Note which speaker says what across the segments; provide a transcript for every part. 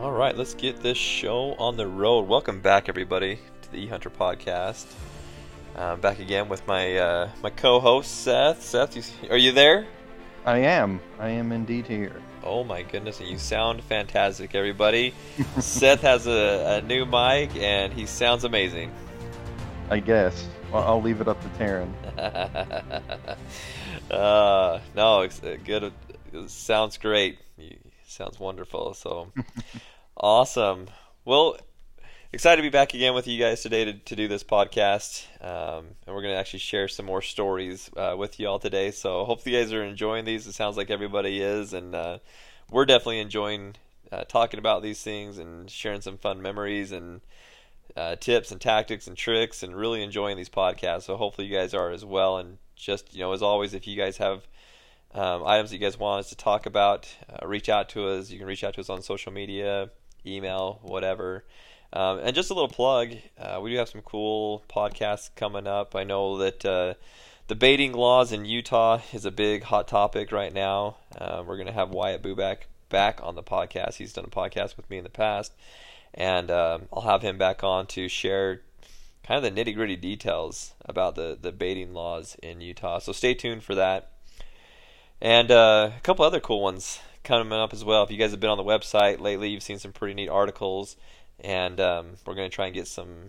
Speaker 1: All right, let's get this show on the road. Welcome back, everybody, to the E Hunter podcast. Uh, back again with my uh, my co-host Seth. Seth, you, are you there?
Speaker 2: I am. I am indeed here.
Speaker 1: Oh my goodness, and you sound fantastic, everybody. Seth has a, a new mic, and he sounds amazing.
Speaker 2: I guess. Well, I'll leave it up to Taryn.
Speaker 1: uh, no, it's uh, good. It sounds great. You, sounds wonderful. So awesome. Well, excited to be back again with you guys today to, to do this podcast. Um, and we're going to actually share some more stories uh, with you all today. So hopefully you guys are enjoying these. It sounds like everybody is. And uh, we're definitely enjoying uh, talking about these things and sharing some fun memories and uh, tips and tactics and tricks and really enjoying these podcasts. So hopefully you guys are as well. And just, you know, as always, if you guys have um, items that you guys want us to talk about, uh, reach out to us. You can reach out to us on social media, email, whatever. Um, and just a little plug, uh, we do have some cool podcasts coming up. I know that uh, the baiting laws in Utah is a big hot topic right now. Uh, we're going to have Wyatt Buback back on the podcast. He's done a podcast with me in the past and um, I'll have him back on to share kind of the nitty gritty details about the the baiting laws in Utah. So stay tuned for that, and uh, a couple other cool ones coming up as well. If you guys have been on the website lately, you've seen some pretty neat articles, and um, we're going to try and get some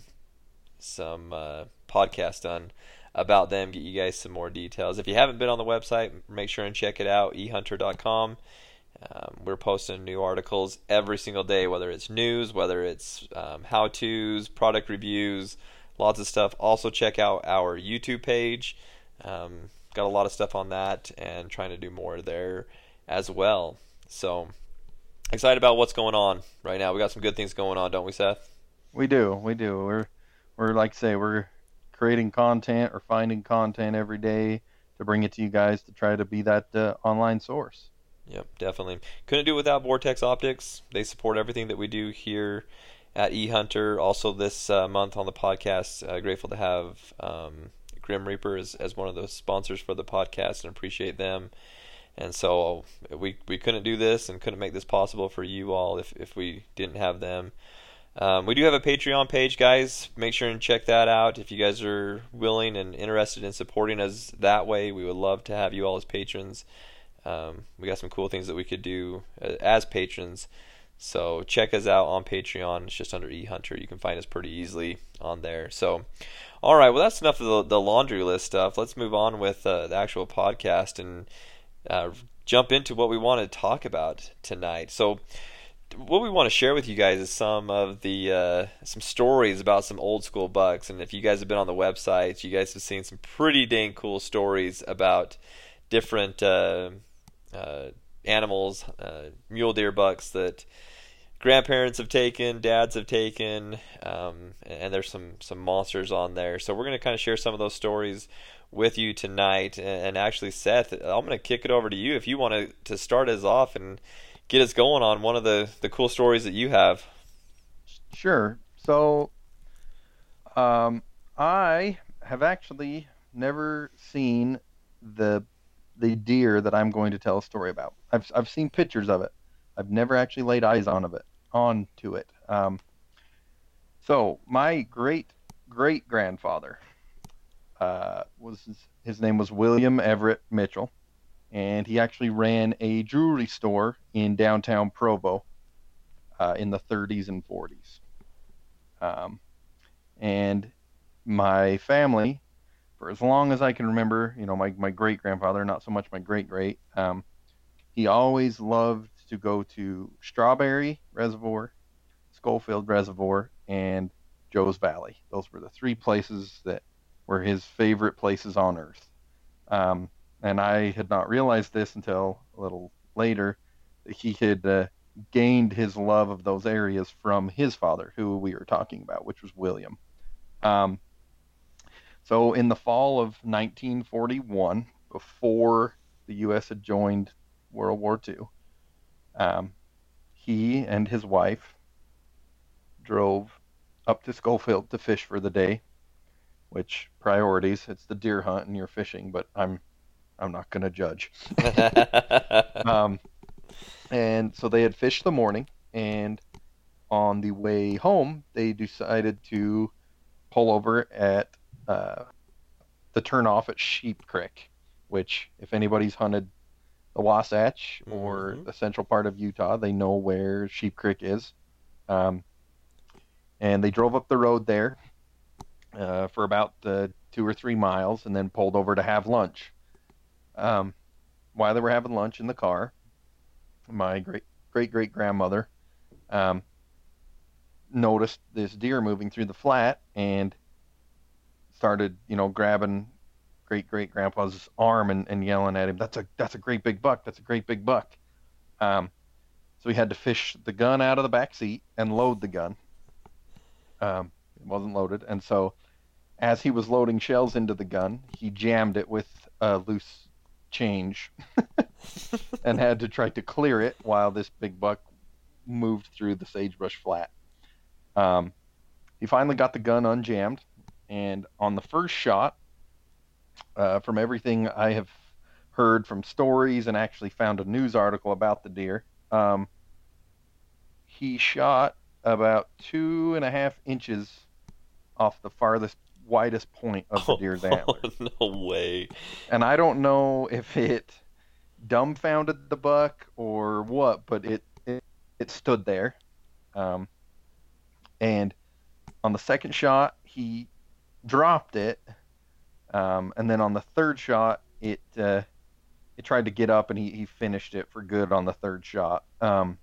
Speaker 1: some uh, podcasts done about them, get you guys some more details. If you haven't been on the website, make sure and check it out, ehunter.com. Um, we're posting new articles every single day, whether it's news, whether it's um, how to's, product reviews, lots of stuff. Also, check out our YouTube page. Um, got a lot of stuff on that and trying to do more there as well. So, excited about what's going on right now. We got some good things going on, don't we, Seth?
Speaker 2: We do. We do. We're, we're like I say, we're creating content or finding content every day to bring it to you guys to try to be that uh, online source.
Speaker 1: Yep, definitely. Couldn't do without Vortex Optics. They support everything that we do here at eHunter. Also, this uh, month on the podcast, uh, grateful to have um, Grim Reaper as, as one of the sponsors for the podcast and appreciate them. And so we we couldn't do this and couldn't make this possible for you all if, if we didn't have them. Um, we do have a Patreon page, guys. Make sure and check that out. If you guys are willing and interested in supporting us that way, we would love to have you all as patrons. Um, we got some cool things that we could do uh, as patrons. So check us out on Patreon. It's just under eHunter. You can find us pretty easily on there. So, all right. Well, that's enough of the, the laundry list stuff. Let's move on with uh, the actual podcast and uh, jump into what we want to talk about tonight. So, what we want to share with you guys is some of the uh, some stories about some old school bucks. And if you guys have been on the website, you guys have seen some pretty dang cool stories about different uh, uh, animals, uh, mule deer bucks that grandparents have taken, dads have taken, um, and there's some some monsters on there. So we're going to kind of share some of those stories with you tonight. And actually, Seth, I'm going to kick it over to you if you want to start us off and get us going on one of the the cool stories that you have.
Speaker 2: Sure. So, um, I have actually never seen the the deer that I'm going to tell a story about. I've I've seen pictures of it. I've never actually laid eyes on of it onto it. Um, so my great great grandfather uh, was his, name was William Everett Mitchell, and he actually ran a jewelry store in downtown Provo uh, in the 30s and 40s. Um, and my family for as long as I can remember, you know, my, my great grandfather, not so much my great great, um, he always loved to go to Strawberry Reservoir, Scofield Reservoir, and Joe's Valley. Those were the three places that were his favorite places on earth. Um, and I had not realized this until a little later that he had uh, gained his love of those areas from his father, who we were talking about, which was William. Um, so in the fall of 1941, before the U.S. had joined World War II, um, he and his wife drove up to Scofield to fish for the day. Which priorities? It's the deer hunt and you're fishing, but I'm I'm not going to judge. um, and so they had fished the morning, and on the way home, they decided to pull over at uh, the turnoff at Sheep Creek, which, if anybody's hunted the Wasatch or
Speaker 1: Mhm.
Speaker 2: the central part of Utah, they know where Sheep Creek is. Um, and they drove up the road there uh, for about uh, two or three miles and then pulled over to have lunch. Um, while they were having lunch in the car, my great great great grandmother um, noticed this deer moving through the flat and started, you know, grabbing great great grandpa's arm and, and yelling at him, "That's a that's a great big buck! That's a great big buck!" Um, so he had to fish the gun out of the back seat and load the gun. Um, it wasn't loaded, and so as he was loading shells into the gun, he jammed it with a loose change and had to try to clear it while this big buck moved through the sagebrush flat. Um, he finally got the gun unjammed, and on the first shot, uh, from everything I have heard from stories and actually found a news article about the deer, um, he shot about two and a half inches off the farthest, widest point of the deer's antler.
Speaker 1: no way.
Speaker 2: And I don't know if it dumbfounded the buck or what, but it it, it stood there. Um, and on the second shot, he dropped it. Um, and then on the third shot, it uh, it tried to get up and he, he finished it for good on the third shot. Um,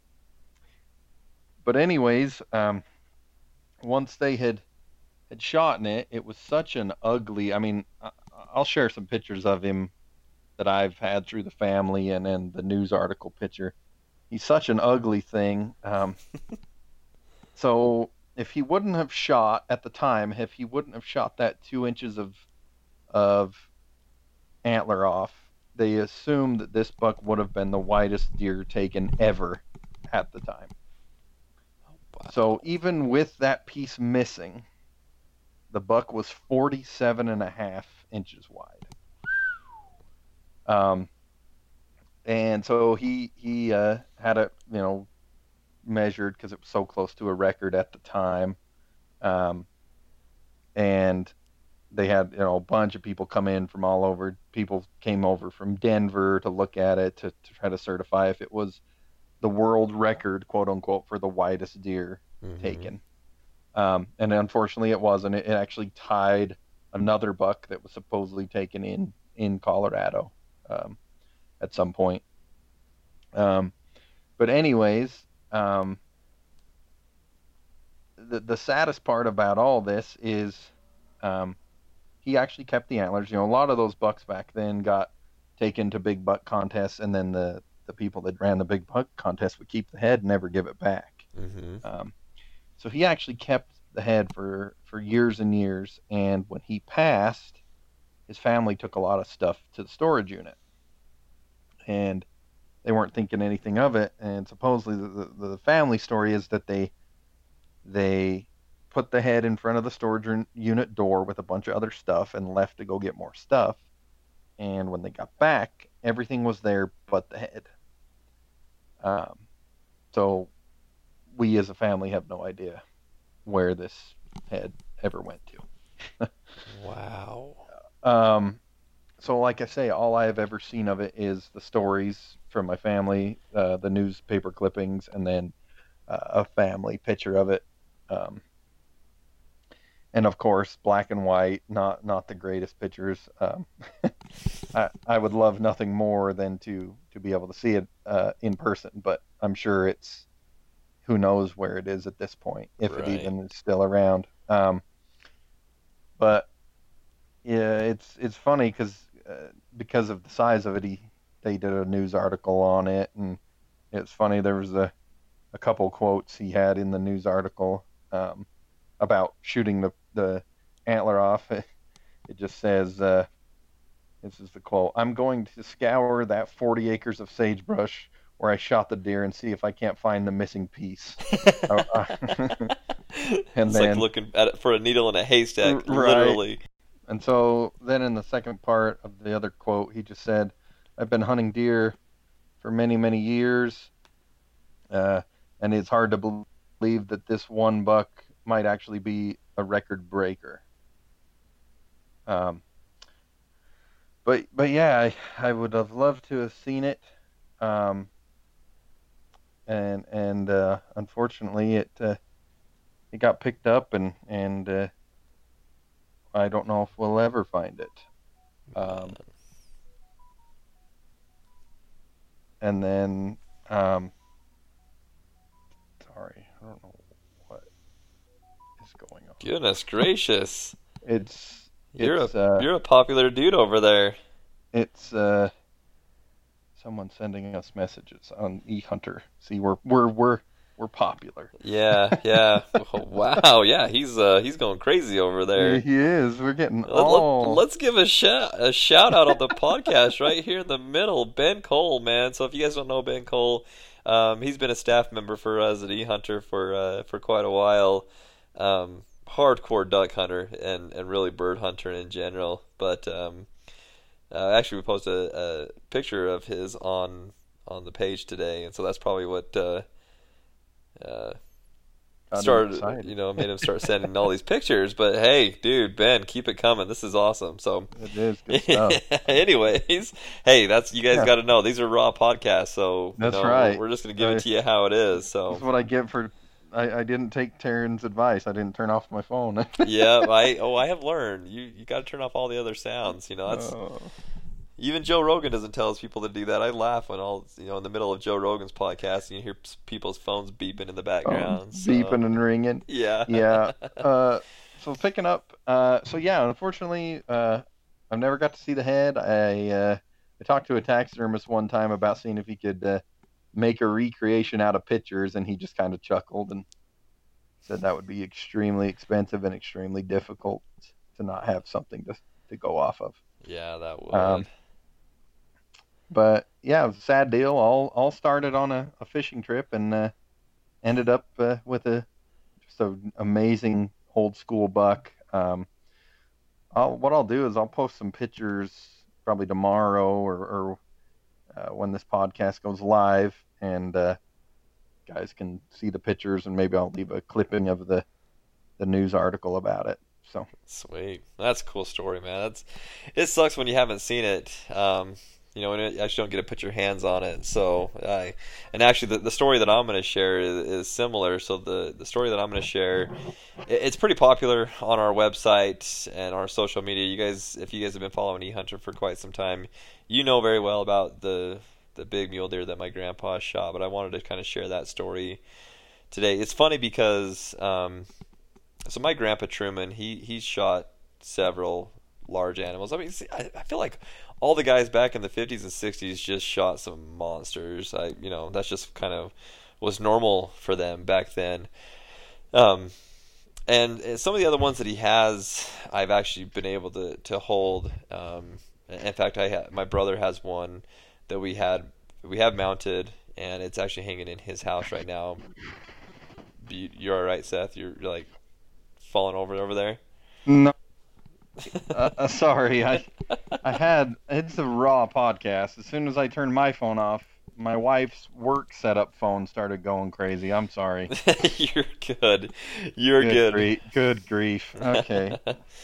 Speaker 2: but anyways, um, once they had had shot in it, it was such an ugly. I mean, I'll share some pictures of him that I've had through the family and then the news article picture. He's such an ugly thing. Um, so if he wouldn't have shot at the time, if he wouldn't have shot that two inches of of antler off, they assumed that this buck would have been the widest deer taken ever at the time.
Speaker 1: Wow.
Speaker 2: So even with that piece missing, the buck was 47 and a half inches wide. Um, and so he he uh, had it, you know, measured because it was so close to a record at the time. Um, and they had you know a bunch of people come in from all over. People came over from Denver to look at it to, to try to certify if it was the world record, quote unquote, for the widest deer
Speaker 1: Mhm.
Speaker 2: taken. Um, and unfortunately, it wasn't. It, it actually tied another buck that was supposedly taken in in Colorado um, at some point. Um, but anyways, um, the the saddest part about all this is um, he actually kept the antlers. You know, a lot of those bucks back then got taken to big buck contests, and then the the people that ran the big buck contest would keep the head and never give it back.
Speaker 1: Mhm.
Speaker 2: So he actually kept the head for, for years and years. And when he passed, his family took a lot of stuff to the storage unit. And they weren't thinking anything of it. And supposedly the, the, the family story is that they they put the head in front of the storage unit door with a bunch of other stuff and left to go get more stuff. And when they got back, everything was there but the head. Um, so we as a family have no idea where this head ever went to.
Speaker 1: Wow.
Speaker 2: Um, so, like I say, all I have ever seen of it is the stories from my family, uh, the newspaper clippings, and then uh, a family picture of it. Um, and of course, black and white, not not the greatest pictures. Um, I, I would love nothing more than to to be able to see it uh, in person, but I'm sure it's who knows where it is at this point, if
Speaker 1: Right.
Speaker 2: it even is still around. Um, but yeah, it's it's funny because uh, because of the size of it, he they did a news article on it, and it's funny. There was a a couple quotes he had in the news article um, about shooting the the antler off. It just says, uh, "This is the quote: I'm going to scour that 40 acres of sagebrush." Where I shot the deer and see if I can't find the missing piece. And
Speaker 1: it's
Speaker 2: then-
Speaker 1: like looking at it for a needle in a haystack,
Speaker 2: right.
Speaker 1: literally.
Speaker 2: And so then in the second part of the other quote, he just said, I've been hunting deer for many, many years, uh, and it's hard to believe that this one buck might actually be a record breaker. Um, but but yeah, I, I would have loved to have seen it. Um, and and uh, unfortunately, it uh, it got picked up, and and uh, I don't know if we'll ever find it. Um, and then, um, sorry, I don't know what is going on.
Speaker 1: Goodness gracious!
Speaker 2: It's
Speaker 1: You're
Speaker 2: it's
Speaker 1: a
Speaker 2: uh,
Speaker 1: you're a popular dude over there.
Speaker 2: it's uh, someone sending us messages on eHunter. See, we're we're we're we're popular.
Speaker 1: Yeah, yeah. wow, yeah. He's uh he's going crazy over there.
Speaker 2: He is. We're getting
Speaker 1: Let,
Speaker 2: all.
Speaker 1: us give a shout a shout out on the podcast right here in the middle. Ben Cole, man. So if you guys don't know Ben Cole, um, he's been a staff member for us at eHunter for uh, for quite a while. Um, hardcore duck hunter and, and really bird hunter in general. But um, uh, actually, we posted a, a picture of his on on the page today, and so that's probably what uh, uh, started, you know, made him start sending all these pictures. But hey, dude, Ben, keep it coming. This is awesome. So,
Speaker 2: It is good stuff.
Speaker 1: anyways, hey, that's you guys
Speaker 2: Yeah.
Speaker 1: got to know these are raw podcasts. So you
Speaker 2: That's
Speaker 1: know,
Speaker 2: right.
Speaker 1: We're just gonna give
Speaker 2: Right.
Speaker 1: it to you how it is.
Speaker 2: That's
Speaker 1: So
Speaker 2: what I get for. I, I didn't take Taryn's advice. I didn't turn off my phone.
Speaker 1: yeah, I oh I have learned you you got to turn off all the other sounds. You know, that's
Speaker 2: Oh.
Speaker 1: even Joe Rogan doesn't tell his people to do that. I laugh when all you know in the middle of Joe Rogan's podcast and you hear people's phones beeping in the background. so-
Speaker 2: beeping and ringing.
Speaker 1: Yeah.
Speaker 2: Yeah. Uh, so picking up. Uh, so yeah, unfortunately, uh, I've never got to see the head. I uh, I talked to a taxidermist one time about seeing if he could uh, make a recreation out of pictures, and he just kind of chuckled and said that would be extremely expensive and extremely difficult to not have something to to go off of.
Speaker 1: yeah, that would.
Speaker 2: Um, But yeah, it was a sad deal. All all started on a, a fishing trip and uh, ended up uh, with a just an amazing old school buck. Um, I'll, what I'll do is I'll post some pictures probably tomorrow or, or uh, when this podcast goes live, and uh, guys can see the pictures, and maybe I'll leave a clipping of the the news article about it. So
Speaker 1: Sweet. That's a cool story, man. That's it sucks when you haven't seen it. Um, you know, when you actually don't get to put your hands on it. So, I and actually the, the story that I'm going to share is, is similar. So the the story that I'm going to share, it, it's pretty popular on our website and our social media. You guys, if you guys have been following E Hunter for quite some time, you know very well about the the big mule deer that my grandpa shot. But I wanted to kind of share that story today. It's funny because. Um, so my grandpa Truman, he he shot several large animals. I mean, see, I, I feel like all the guys back in the 50s and 60s just shot some monsters. I you know that's just kind of was normal for them back then. Um, and some of the other ones that he has, I've actually been able to to hold. Um, in fact, I ha- my brother has one that we had we have mounted, and it's actually hanging in his house right now. You- You're all right, Seth. You're, you're like falling over over there.
Speaker 2: no. Uh, uh, sorry, I I had it's a raw podcast. As soon as I turned my phone off, my wife's work setup phone started going crazy. I'm sorry.
Speaker 1: You're good. You're good.
Speaker 2: Grief. Good grief. Okay.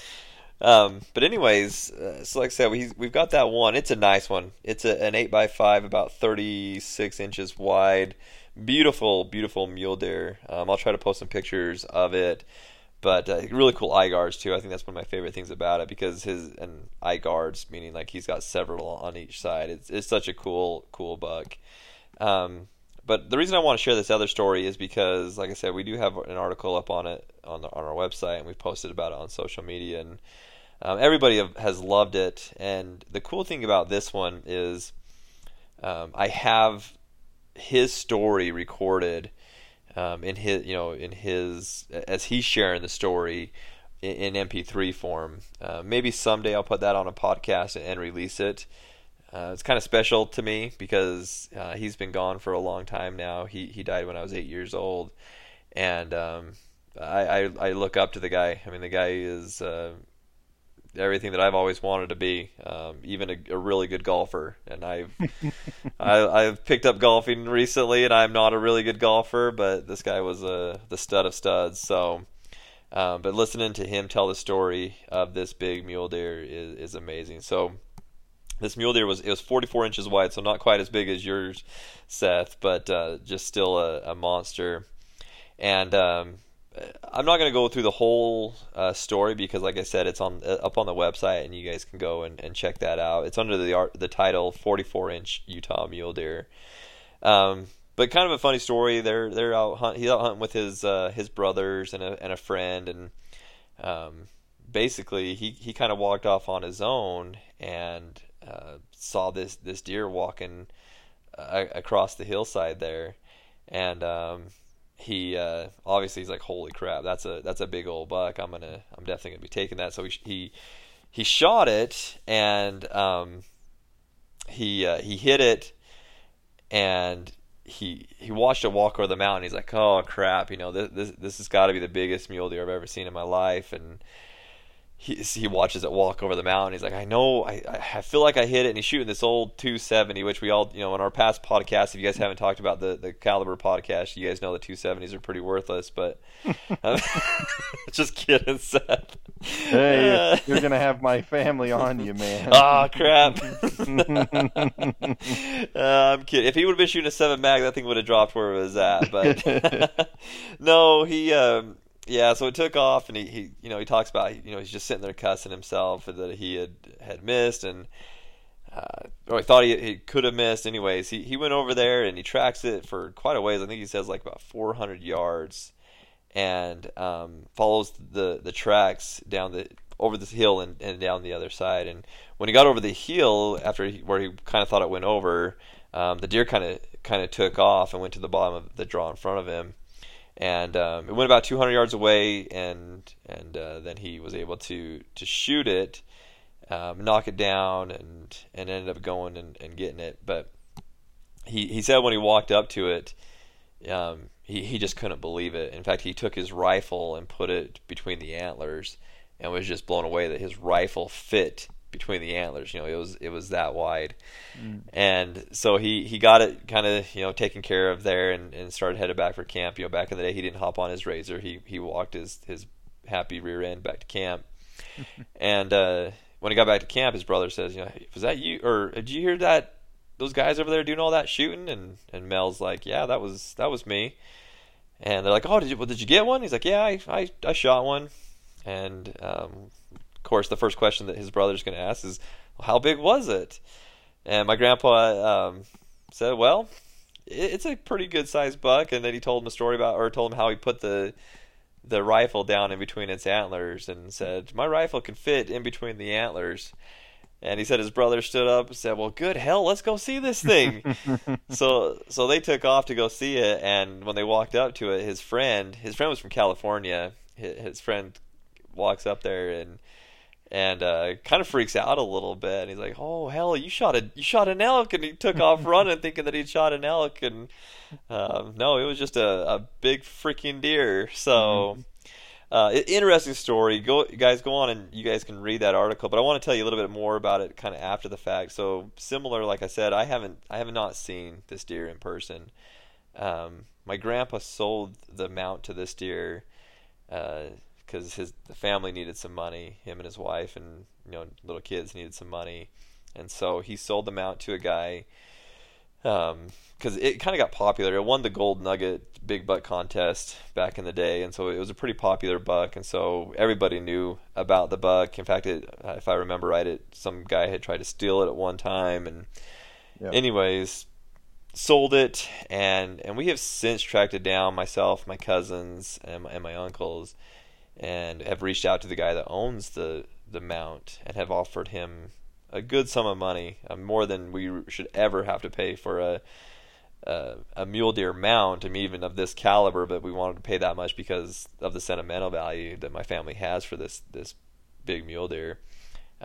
Speaker 1: um, but anyways, uh, so like I said, we we've got that one. It's a nice one. It's a, an eight by five, about thirty six inches wide. Beautiful, beautiful mule deer. Um, I'll try to post some pictures of it. But uh, really cool eye guards too. I think that's one of my favorite things about it because his and eye guards, meaning like he's got several on each side. It's it's such a cool cool buck. Um, but the reason I want to share this other story is because, like I said, we do have an article up on it on the, on our website, and we've posted about it on social media, and um, everybody have, has loved it. And the cool thing about this one is, um, I have his story recorded um, in his, you know, in his as he's sharing the story in, in MP3 form. Uh, maybe someday I'll put that on a podcast and, release it. Uh, it's kind of special to me because uh, he's been gone for a long time now. He he died when I was eight years old, and um, I, I I look up to the guy. I mean, the guy is uh, everything that I've always wanted to be, um, even a, a, really good golfer. And I've I, I've picked up golfing recently, and I'm not a really good golfer, but this guy was uh, the stud of studs. So, um, but listening to him tell the story of this big mule deer is, is amazing. So. This mule deer was it was 44 inches wide, so not quite as big as yours, Seth, but uh, just still a, a monster. And um, I'm not going to go through the whole uh, story because, like I said, it's on uh, up on the website, and you guys can go and, and check that out. It's under the art, the title "44 Inch Utah Mule Deer." Um, but kind of a funny story. They're they're out hunt, he's out hunting with his uh, his brothers and a and a friend, and um, basically he, he kind of walked off on his own and uh, saw this this deer walking uh, across the hillside there, and um, he uh, obviously he's like, holy crap, that's a that's a big old buck. I'm gonna I'm definitely gonna be taking that. So he he, he shot it and um, he uh, he hit it and he he watched it walk over the mountain. He's like, oh crap, you know this this this has got to be the biggest mule deer I've ever seen in my life and he, he watches it walk over the mountain. He's like, I know, I, I feel like I hit it. And he's shooting this old 270, which we all, you know, in our past podcasts, if you guys haven't talked about the, the caliber podcast, you guys know the 270s are pretty worthless. But um, just kidding, Seth.
Speaker 2: Hey, uh, you're gonna have my family on you, man.
Speaker 1: oh crap! uh, I'm kidding. If he would have been shooting a seven mag, that thing would have dropped where it was at. But no, he. Um, yeah, so it took off, and he, he, you know, he talks about, you know, he's just sitting there cussing himself that he had had missed, and uh, or he thought he, he could have missed. Anyways, he he went over there and he tracks it for quite a ways. I think he says like about 400 yards, and um, follows the the tracks down the over this hill and, and down the other side. And when he got over the hill, after he, where he kind of thought it went over, um, the deer kind of kind of took off and went to the bottom of the draw in front of him and um, it went about 200 yards away, and and uh, then he was able to to shoot it, um, knock it down, and and ended up going and, and getting it. But he he said when he walked up to it, um, he he just couldn't believe it. In fact, he took his rifle and put it between the antlers, and was just blown away that his rifle fit between the antlers. You know, it was it was that wide, mm. and so he he got it kind of you know taken care of there, and, and started headed back for camp. You know, back in the day, he didn't hop on his razor. He he walked his his happy rear end back to camp, and uh, when he got back to camp, his brother says, you know, was that you or did you hear that? Those guys over there doing all that shooting, and and Mel's like, yeah, that was that was me. And they're like, "Oh, did you? Well, did you get one?" He's like, "Yeah, I, I, I shot one." And um, course, the first question that his brother's going to ask is, well, "How big was it?" And my grandpa um, said, "Well, it's a pretty good sized buck." And then he told him a story about, or told him how he put the the rifle down in between its antlers, and said, "My rifle can fit in between the antlers." And he said his brother stood up and said, "Well, good hell, let's go see this thing." so, so they took off to go see it. And when they walked up to it, his friend, his friend was from California. His friend walks up there and and uh, kind of freaks out a little bit. And he's like, "Oh hell, you shot a you shot an elk!" And he took off running, thinking that he'd shot an elk, and um, no, it was just a, a big freaking deer. So. Mm-hmm. Uh, interesting story. Go, guys, go on and you guys can read that article. But I want to tell you a little bit more about it, kind of after the fact. So similar, like I said, I haven't, I have not seen this deer in person. Um, my grandpa sold the mount to this deer uh, because his the family needed some money. Him and his wife and you know little kids needed some money, and so he sold them out to a guy. Because um, it kind of got popular. It won the Gold Nugget Big Buck contest back in the day, and so it was a pretty popular buck. And so everybody knew about the buck. In fact, it, if I remember right, it some guy had tried to steal it at one time. And anyways, sold it, and and we have since tracked it down. Myself, my cousins, and my, and my uncles and have reached out to the guy that owns the the mount and have offered him a good sum of money, uh, more than we should ever have to pay for a a, a mule deer mount. I mean, even of this caliber, but we wanted to pay that much because of the sentimental value that my family has for this this big mule deer.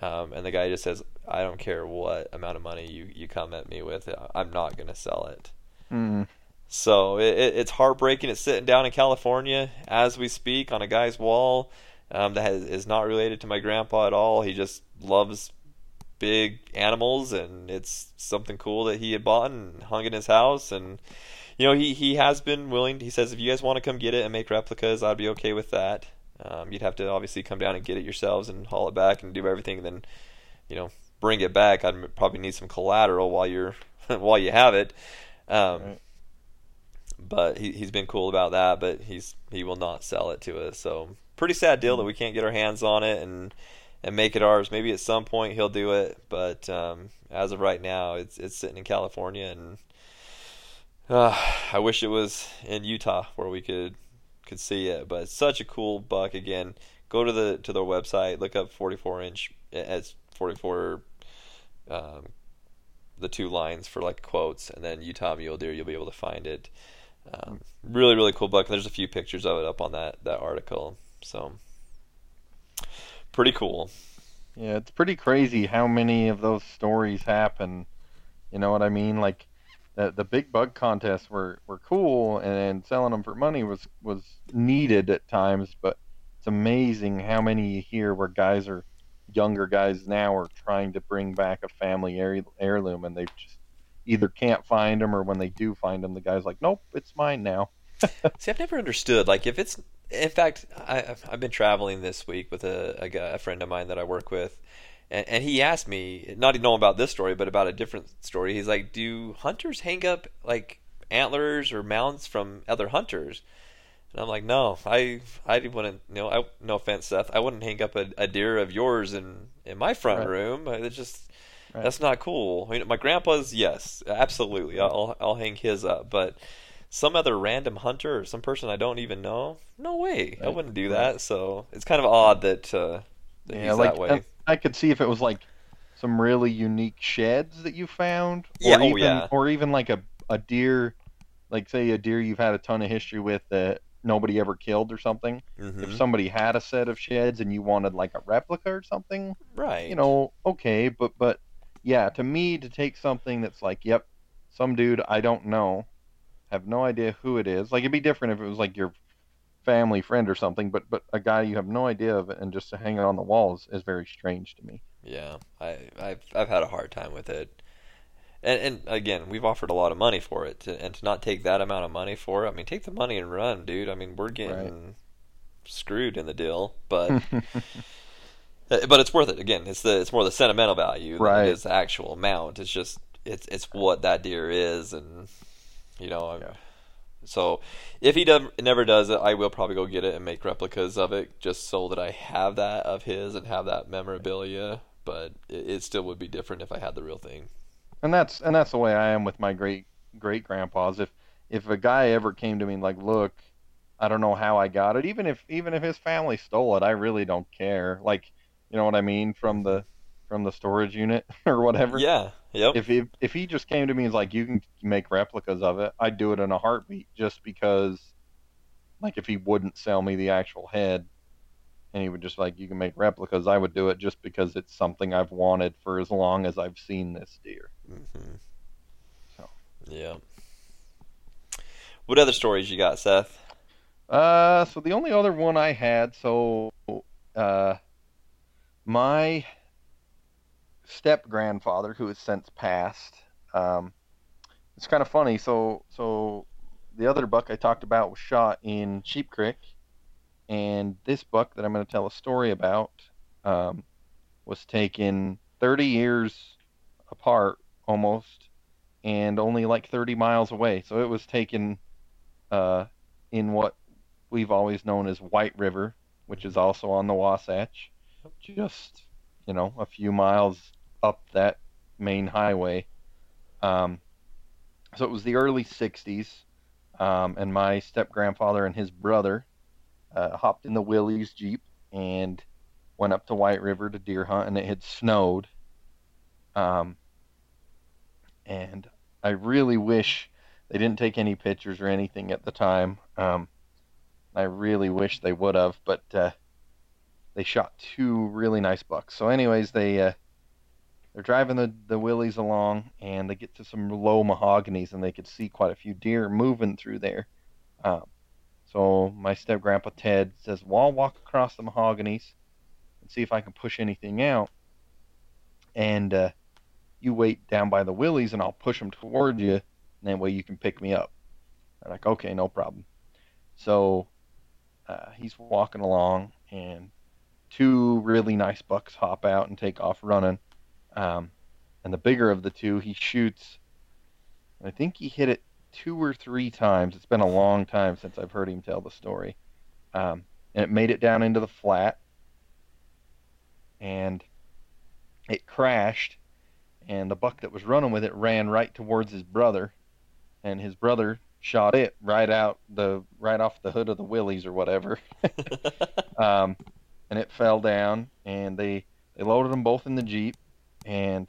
Speaker 1: Um, and the guy just says, "I don't care what amount of money you you come at me with, I'm not going to sell it."
Speaker 2: Mm.
Speaker 1: So it, it's heartbreaking. It's sitting down in California as we speak on a guy's wall. um, that has, is not related to my grandpa at all. He just loves big animals, and it's something cool that he had bought and hung in his house. And you know, he he has been willing. He says if you guys want to come get it and make replicas, I'd be okay with that. Um, you'd have to obviously come down and get it yourselves and haul it back and do everything, and then you know bring it back. I'd probably need some collateral while you're while you have it. Um. But he he's been cool about that. But he's he will not sell it to us. So pretty sad deal that we can't get our hands on it and and make it ours. Maybe at some point he'll do it, but um, as of right now, it's it's sitting in California, and uh, I wish it was in Utah where we could could see it. But it's such a cool buck. Again, go to the to their website, look up 44 inch as 44 um, the two lines for like quotes, and then Utah mule deer. You'll be able to find it. Um, really, really cool book. There's a few pictures of it up on that that article. So pretty cool.
Speaker 2: Yeah, it's pretty crazy how many of those stories happen. You know what I mean? Like the the big bug contests were, were cool, and selling them for money was was needed at times. But it's amazing how many you hear where guys are younger guys now are trying to bring back a family heirloom, and they just either can't find them or when they do find them, the guy's like, "Nope, it's mine now."
Speaker 1: See, I've never understood. Like, if it's, in fact, I, I've been traveling this week with a, a, guy, a friend of mine that I work with, and, and he asked me, not to know about this story, but about a different story. He's like, "Do hunters hang up like antlers or mounts from other hunters?" And I'm like, no, I I wouldn't. You know, I, no offense, Seth. I wouldn't hang up a, a deer of yours in in my front right. room. It's just right. that's not cool. I mean, my grandpa's, yes, absolutely. I'll I'll hang his up, but some other random hunter or some person I don't even know, no way, right. I wouldn't do that. So it's kind of odd that, uh, that yeah, he's
Speaker 2: like,
Speaker 1: that way.
Speaker 2: I could see if it was like some really unique sheds that you found,
Speaker 1: or yeah,
Speaker 2: oh, even,
Speaker 1: oh, yeah.
Speaker 2: or even like a a deer, like say a deer you've had a ton of history with that nobody ever killed or something. Mm-hmm. If somebody had a set of sheds and you wanted like a replica or something,
Speaker 1: right?
Speaker 2: You know, okay, but but yeah, to me to take something that's like, yep, some dude I don't know, have no idea who it is. Like it'd be different if it was like your family friend or something, but but a guy you have no idea of and just to hang it on the walls is, is very strange to me.
Speaker 1: Yeah, I I've I've had a hard time with it and, and again, we've offered a lot of money for it, to, and to not take that amount of money for it. I mean, take the money and run, dude. I mean, we're getting right. screwed in the deal, but Uh, but it's worth it. Again, it's the it's more the sentimental value right. than it is the actual amount. It's just it's it's what that deer is, and you know. Yeah. So, if he does, never does it, I will probably go get it and make replicas of it, just so that I have that of his and have that memorabilia. But it, it still would be different if I had the real thing
Speaker 2: and that's and that's the way I am with my great great grandpas. If if a guy ever came to me like, look, I don't know how I got it, even if even if his family stole it, I really don't care. Like, you know what I mean from the from the storage unit or whatever.
Speaker 1: Yeah. Yep.
Speaker 2: If he if he just came to me and was like, you can make replicas of it, I'd do it in a heartbeat, just because. Like if he wouldn't sell me the actual head, and he would just like, you can make replicas. I would do it just because it's something I've wanted for as long as I've seen this deer.
Speaker 1: Mm-hmm. So. Yeah. What other stories you got, Seth?
Speaker 2: Uh, so the only other one I had, so uh, my step grandfather, who has since passed, um, it's kind of funny. So, so the other buck I talked about was shot in Sheep Creek, and this buck that I'm going to tell a story about um, was taken 30 years apart almost, and only like 30 miles away. So it was taken uh, in what we've always known as White River, which is also on the Wasatch, just you know a few miles up that main highway. Um, so it was the early 60s, um, and my step grandfather and his brother uh, hopped in the Willys Jeep and went up to White River to deer hunt, and it had snowed. Um, and I really wish they didn't take any pictures or anything at the time. Um, I really wish they would have, but uh, they shot two really nice bucks. So, anyways, they uh, they're driving the the Willys along, and they get to some low mahoganies, and they could see quite a few deer moving through there. Um, So my step grandpa Ted says, "Well, I'll walk across the mahoganies and see if I can push anything out, and uh, you wait down by the Willys, and I'll push them toward you, and that way you can pick me up." I'm like, "Okay, no problem." So uh, he's walking along, and two really nice bucks hop out and take off running. Um, and the bigger of the two, he shoots. I think he hit it two or three times. It's been a long time since I've heard him tell the story. Um, and it made it down into the flat, and it crashed. And the buck that was running with it ran right towards his brother, and his brother shot it right out the right off the hood of the Willys or whatever. um, and it fell down, and they they loaded them both in the jeep, and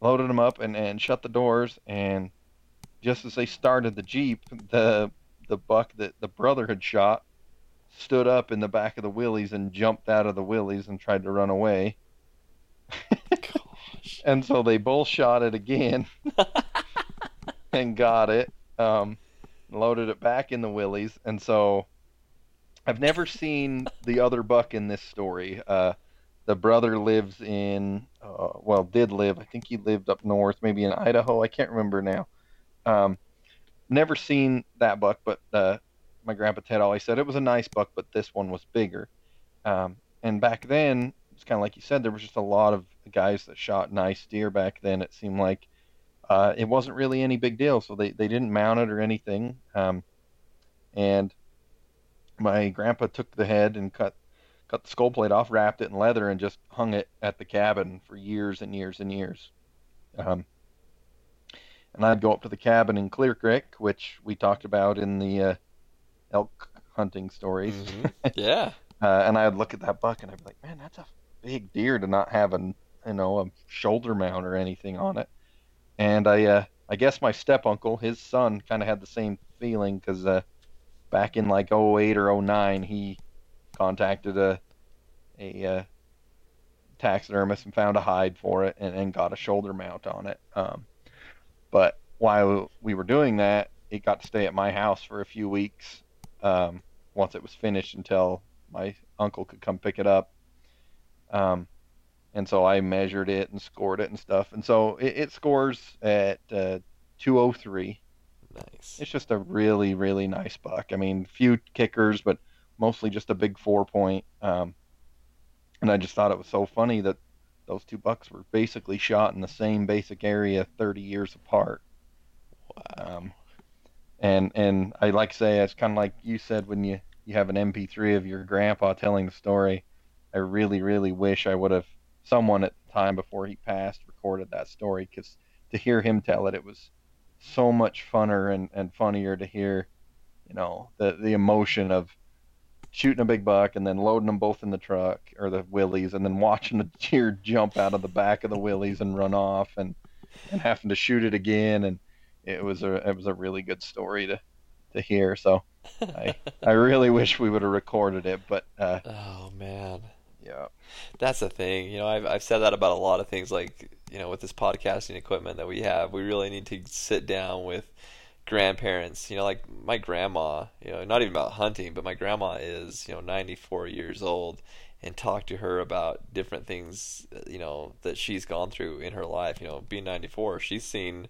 Speaker 2: loaded them up and, and shut the doors and just as they started the jeep the the buck that the brother had shot stood up in the back of the Willys and jumped out of the Willys and tried to run away. And so they both shot it again and got it um, loaded it back in the Willys and so i've never seen the other buck in this story. Uh, the brother lives in uh, well did live. I think he lived up north maybe in idaho. I can't remember now. Um, never seen that buck but uh, my grandpa ted always said it was a nice buck but this one was bigger. Um, and back then it's kind of like you said there was just a lot of guys that shot nice deer back then it seemed like. Uh, it wasn't really any big deal so they, they didn't mount it or anything. Um, and my grandpa took the head and cut cut the skull plate off, wrapped it in leather, and just hung it at the cabin for years and years and years. Um, and I'd go up to the cabin in Clear Creek, which we talked about in the uh, elk hunting stories.
Speaker 1: Mm-hmm. Yeah.
Speaker 2: uh, and I'd look at that buck and I'd be like, man, that's a big deer to not have a you know a shoulder mount or anything on it. And I uh, I guess my step uncle, his son, kind of had the same feeling because uh, back in like 08 or 09, he contacted a a uh, taxidermist and found a hide for it and, and got a shoulder mount on it. Um, but while we were doing that, it got to stay at my house for a few weeks um, once it was finished until my uncle could come pick it up. Um, and so I measured it and scored it and stuff. And so it, it scores at uh, 203.
Speaker 1: Nice.
Speaker 2: It's just a really, really nice buck. I mean, few kickers, but mostly just a big four point. Um, and I just thought it was so funny that those two bucks were basically shot in the same basic area 30 years apart.
Speaker 1: Wow.
Speaker 2: Um, and and I like to say it's kind of like you said when you you have an MP3 of your grandpa telling the story. I really really wish I would have someone at the time before he passed recorded that story because to hear him tell it, it was so much funner and, and funnier to hear, you know, the the emotion of shooting a big buck and then loading them both in the truck or the Willys and then watching the deer jump out of the back of the Willys and run off and and having to shoot it again and it was a it was a really good story to to hear so I I really wish we would have recorded it but uh
Speaker 1: oh man.
Speaker 2: yeah
Speaker 1: That's the thing. You know, I've I've said that about a lot of things like, you know, with this podcasting equipment that we have, we really need to sit down with grandparents, you know, like my grandma, you know, not even about hunting, but my grandma is, you know, 94 years old and talk to her about different things, you know, that she's gone through in her life, you know, being 94, she's seen,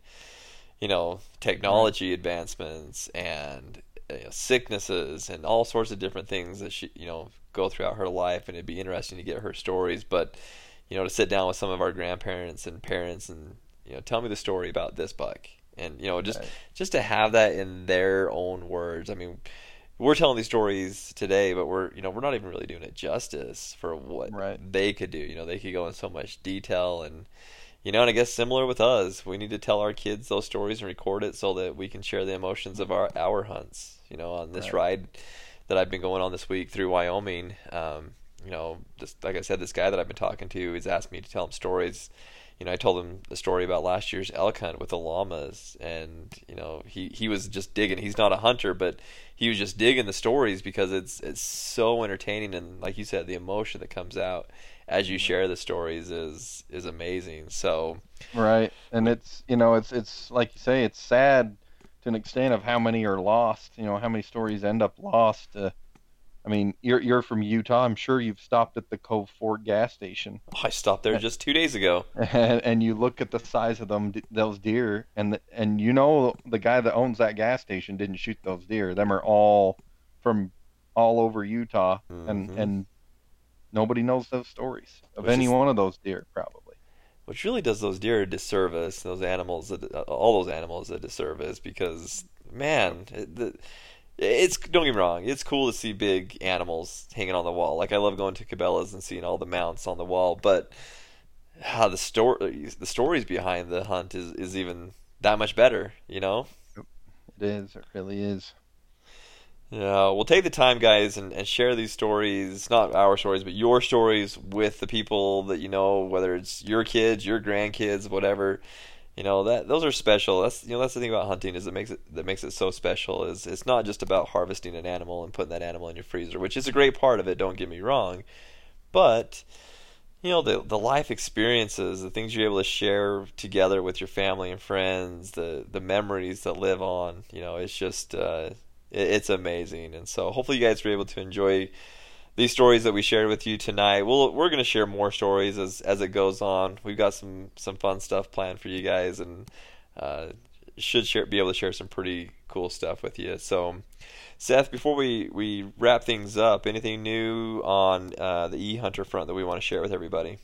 Speaker 1: you know, technology advancements and you know, sicknesses and all sorts of different things that she, you know, go throughout her life and it'd be interesting to get her stories, but you know, to sit down with some of our grandparents and parents and, you know, tell me the story about this buck and you know just
Speaker 2: Right.
Speaker 1: just to have that in their own words i mean we're telling these stories today but we're you know we're not even really doing it justice for what
Speaker 2: Right.
Speaker 1: they could do you know they could go in so much detail and you know and i guess similar with us we need to tell our kids those stories and record it so that we can share the emotions of our our hunts you know on this
Speaker 2: Right.
Speaker 1: ride that i've been going on this week through wyoming um you know just like i said this guy that i've been talking to he's asked me to tell him stories you know, I told him the story about last year's elk hunt with the llamas, and you know, he he was just digging. He's not a hunter, but he was just digging the stories because it's it's so entertaining, and like you said, the emotion that comes out as you share the stories is is amazing. So
Speaker 2: right and it's you know it's it's like you say it's sad to an extent of how many are lost. You know, how many stories end up lost. Uh, I mean, you're you're from Utah. I'm sure you've stopped at the Cove Fort gas station.
Speaker 1: Oh, I stopped there just two days ago.
Speaker 2: And, and you look at the size of them, those deer, and the, and you know the guy that owns that gas station didn't shoot those deer. Them are all from all over Utah, mm-hmm. and and nobody knows those stories of Which any is, one of those deer, probably.
Speaker 1: Which really does those deer a disservice. Those animals, all those animals, a disservice because man, the, it's don't get me wrong, it's cool to see big animals hanging on the wall. Like I love going to Cabela's and seeing all the mounts on the wall, but how the story the stories behind the hunt is is even that much better, you know?
Speaker 2: It is, it really is.
Speaker 1: Yeah, we'll take the time, guys, and, and share these stories, not our stories, but your stories with the people that you know, whether it's your kids, your grandkids, whatever you know that those are special. That's you know that's the thing about hunting is it makes it that makes it so special. Is it's not just about harvesting an animal and putting that animal in your freezer, which is a great part of it. Don't get me wrong, but you know the the life experiences, the things you're able to share together with your family and friends, the the memories that live on. You know, it's just uh, it, it's amazing. And so hopefully you guys were able to enjoy these stories that we shared with you tonight. We'll, we're going to share more stories as as it goes on. We've got some some fun stuff planned for you guys, and uh, should share, be able to share some pretty cool stuff with you. So, Seth, before we we wrap things up, anything new on uh, the e hunter front that we want to share with everybody?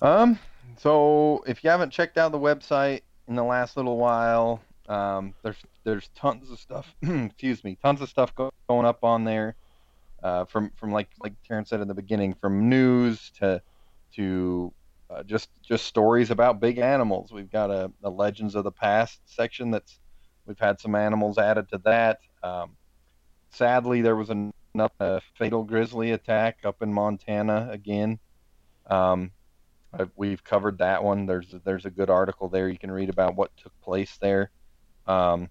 Speaker 2: Um. So, if you haven't checked out the website in the last little while, um, there's there's tons of stuff. excuse me, tons of stuff going up on there uh, from from like like Terrence said in the beginning, from news to to uh, just just stories about big animals. We've got a, a, Legends of the Past section that's we've had some animals added to that. Um, sadly, there was a, a, fatal grizzly attack up in Montana again. Um, we've covered that one. There's there's a good article there you can read about what took place there. Um,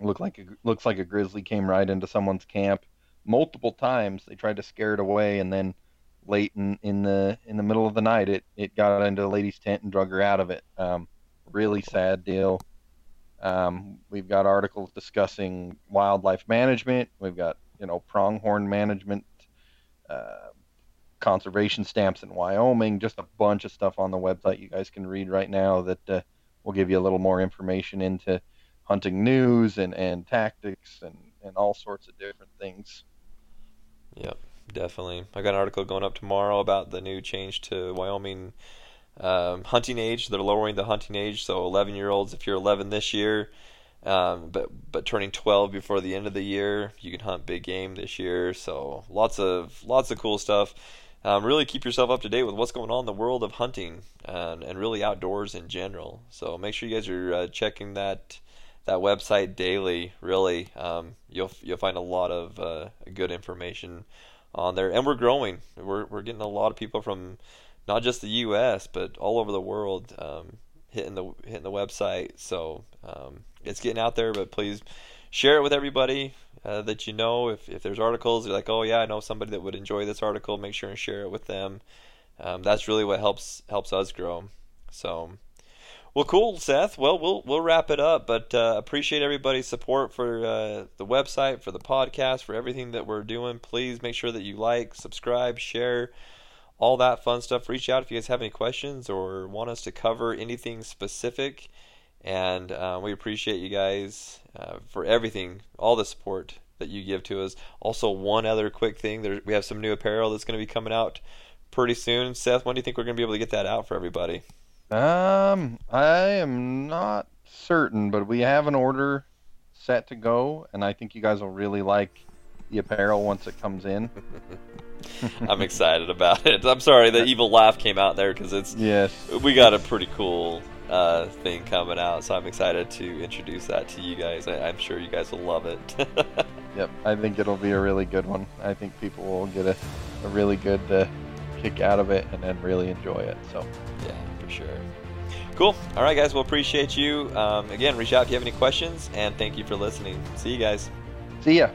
Speaker 2: look like a, looks like a grizzly came right into someone's camp multiple times. They tried to scare it away, and then late in, in the in the middle of the night, it it got into the lady's tent and drug her out of it. Um, really sad deal. Um, we've got articles discussing wildlife management. We've got you know pronghorn management, uh, conservation stamps in Wyoming. Just a bunch of stuff on the website you guys can read right now that uh, will give you a little more information into hunting news and, and tactics and, and all sorts of different things.
Speaker 1: Yep, definitely. I got an article going up tomorrow about the new change to Wyoming um, hunting age. They're lowering the hunting age, so 11 year olds, if you're 11 this year, um, but but turning 12 before the end of the year, you can hunt big game this year. So lots of lots of cool stuff. Um, really keep yourself up to date with what's going on in the world of hunting and, and really outdoors in general. So make sure you guys are uh, checking that that website daily. Really, um, you'll you'll find a lot of uh, good information on there, and we're growing. We're we're getting a lot of people from not just the U.S. but all over the world um, hitting the hitting the website. So um, it's getting out there. But please share it with everybody uh, that you know. If if there's articles, you're like, oh yeah, I know somebody that would enjoy this article. Make sure and share it with them. Um, that's really what helps helps us grow. So well, cool, Seth. Well, we'll we'll wrap it up, but uh, appreciate everybody's support for uh, the website, for the podcast, for everything that we're doing. Please make sure that you like, subscribe, share, all that fun stuff. Reach out if you guys have any questions or want us to cover anything specific. And uh, we appreciate you guys uh, for everything, all the support that you give to us. Also, one other quick thing: there, we have some new apparel that's going to be coming out pretty soon. Seth, when do you think we're going to be able to get that out for everybody?
Speaker 2: Um, I am not certain, but we have an order set to go, and I think you guys will really like the apparel once it comes in.
Speaker 1: I'm excited about it. I'm sorry the evil laugh came out there because it's
Speaker 2: yes
Speaker 1: we got a pretty cool uh, thing coming out, so I'm excited to introduce that to you guys. I, am sure you guys will love it.
Speaker 2: yep, I think it'll be a really good one. I think people will get a, a really good uh, kick out of it and then really enjoy it. So
Speaker 1: yeah for sure. Cool. All right, guys. We'll appreciate you. Um, again, reach out if you have any questions, and thank you for listening. See you guys.
Speaker 2: See ya.